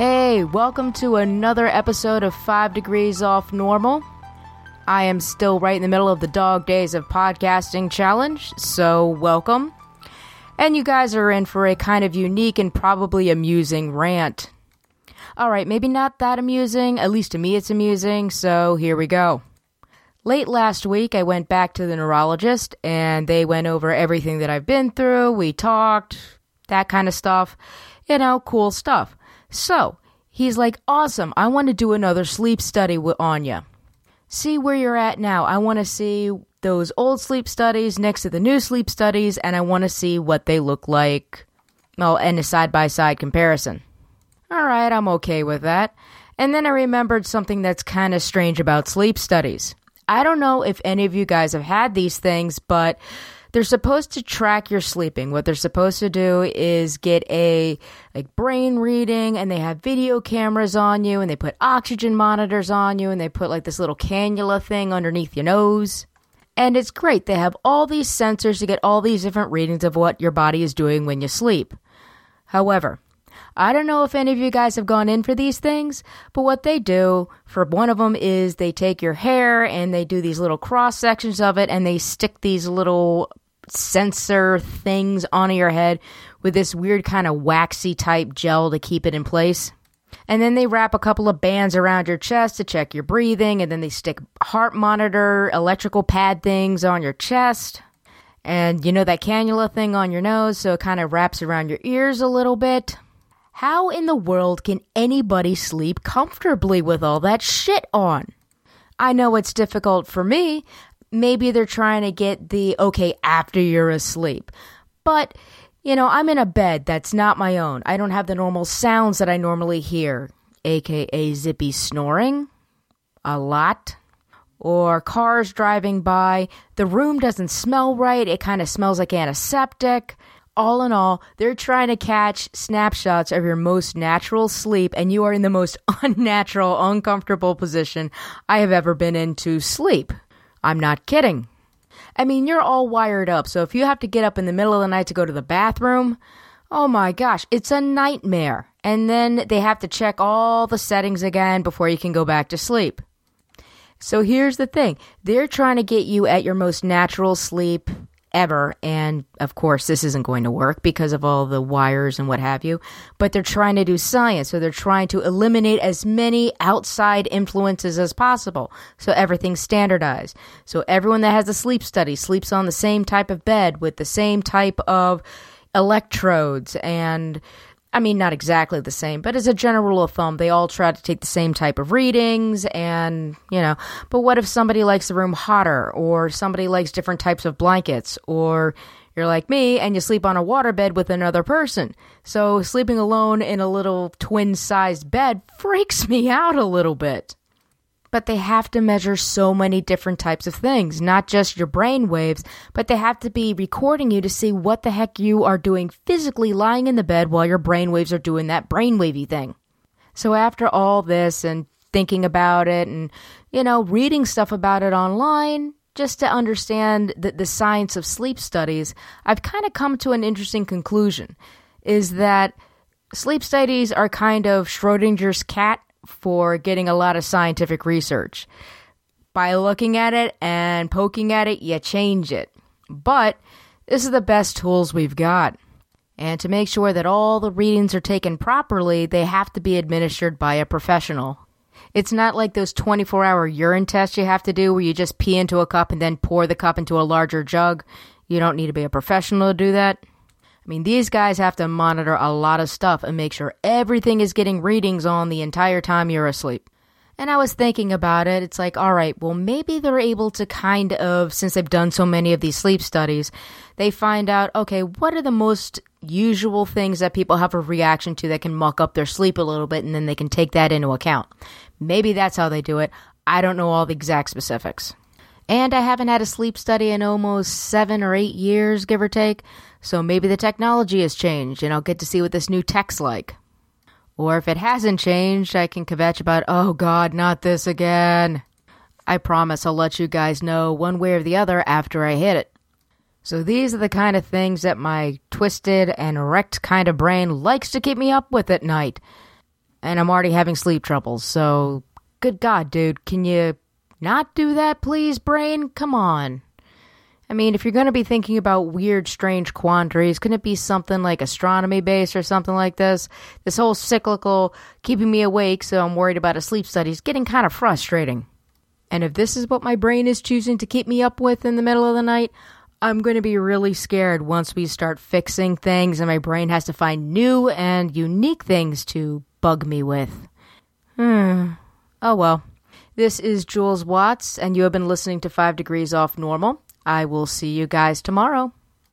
Hey, welcome to another episode of 5 Degrees Off Normal. I am still right in the middle of the dog days of podcasting challenge, so welcome. And you guys are in for a kind of unique and probably amusing rant. Alright, maybe not that amusing, at least to me it's amusing, so here we go. Late last week, I went back to the neurologist and they went over everything that I've been through. We talked, that kind of stuff. You know, cool stuff. So, he's like, Awesome, I want to do another sleep study on you. See where you're at now. I want to see those old sleep studies next to the new sleep studies, and I want to see what they look like. Well, and a side by side comparison. All right, I'm okay with that. And then I remembered something that's kind of strange about sleep studies. I don't know if any of you guys have had these things, but they're supposed to track your sleeping. What they're supposed to do is get a like brain reading and they have video cameras on you and they put oxygen monitors on you and they put like this little cannula thing underneath your nose. And it's great. They have all these sensors to get all these different readings of what your body is doing when you sleep. However, I don't know if any of you guys have gone in for these things, but what they do for one of them is they take your hair and they do these little cross sections of it and they stick these little sensor things onto your head with this weird kind of waxy type gel to keep it in place. And then they wrap a couple of bands around your chest to check your breathing, and then they stick heart monitor, electrical pad things on your chest. And you know that cannula thing on your nose, so it kind of wraps around your ears a little bit. How in the world can anybody sleep comfortably with all that shit on? I know it's difficult for me. Maybe they're trying to get the okay after you're asleep. But, you know, I'm in a bed that's not my own. I don't have the normal sounds that I normally hear, aka zippy snoring a lot or cars driving by. The room doesn't smell right. It kind of smells like antiseptic. All in all, they're trying to catch snapshots of your most natural sleep, and you are in the most unnatural, uncomfortable position I have ever been in to sleep. I'm not kidding. I mean, you're all wired up, so if you have to get up in the middle of the night to go to the bathroom, oh my gosh, it's a nightmare. And then they have to check all the settings again before you can go back to sleep. So here's the thing they're trying to get you at your most natural sleep ever. And of course, this isn't going to work because of all the wires and what have you. But they're trying to do science. So they're trying to eliminate as many outside influences as possible. So everything's standardized. So everyone that has a sleep study sleeps on the same type of bed with the same type of electrodes and I mean, not exactly the same, but as a general rule of thumb, they all try to take the same type of readings and, you know, but what if somebody likes the room hotter or somebody likes different types of blankets or you're like me and you sleep on a waterbed with another person. So sleeping alone in a little twin sized bed freaks me out a little bit. But they have to measure so many different types of things, not just your brain waves, but they have to be recording you to see what the heck you are doing physically lying in the bed while your brain waves are doing that brainwavy thing. So after all this and thinking about it and, you know, reading stuff about it online, just to understand the, the science of sleep studies, I've kind of come to an interesting conclusion is that sleep studies are kind of Schrodinger's cat for getting a lot of scientific research. By looking at it and poking at it, you change it. But this is the best tools we've got. And to make sure that all the readings are taken properly, they have to be administered by a professional. It's not like those 24 hour urine tests you have to do where you just pee into a cup and then pour the cup into a larger jug. You don't need to be a professional to do that. I mean, these guys have to monitor a lot of stuff and make sure everything is getting readings on the entire time you're asleep. And I was thinking about it. It's like, all right, well, maybe they're able to kind of, since they've done so many of these sleep studies, they find out, okay, what are the most usual things that people have a reaction to that can muck up their sleep a little bit, and then they can take that into account. Maybe that's how they do it. I don't know all the exact specifics. And I haven't had a sleep study in almost seven or eight years, give or take. So maybe the technology has changed and I'll get to see what this new tech's like. Or if it hasn't changed, I can kvetch about, oh god, not this again. I promise I'll let you guys know one way or the other after I hit it. So these are the kind of things that my twisted and wrecked kind of brain likes to keep me up with at night. and I'm already having sleep troubles. So, good God, dude, can you not do that, please, brain? Come on. I mean, if you're going to be thinking about weird, strange quandaries, couldn't it be something like astronomy based or something like this? This whole cyclical keeping me awake, so I'm worried about a sleep study is getting kind of frustrating. And if this is what my brain is choosing to keep me up with in the middle of the night, I'm going to be really scared once we start fixing things and my brain has to find new and unique things to bug me with. Hmm. Oh well. This is Jules Watts, and you have been listening to 5 Degrees Off Normal. I will see you guys tomorrow.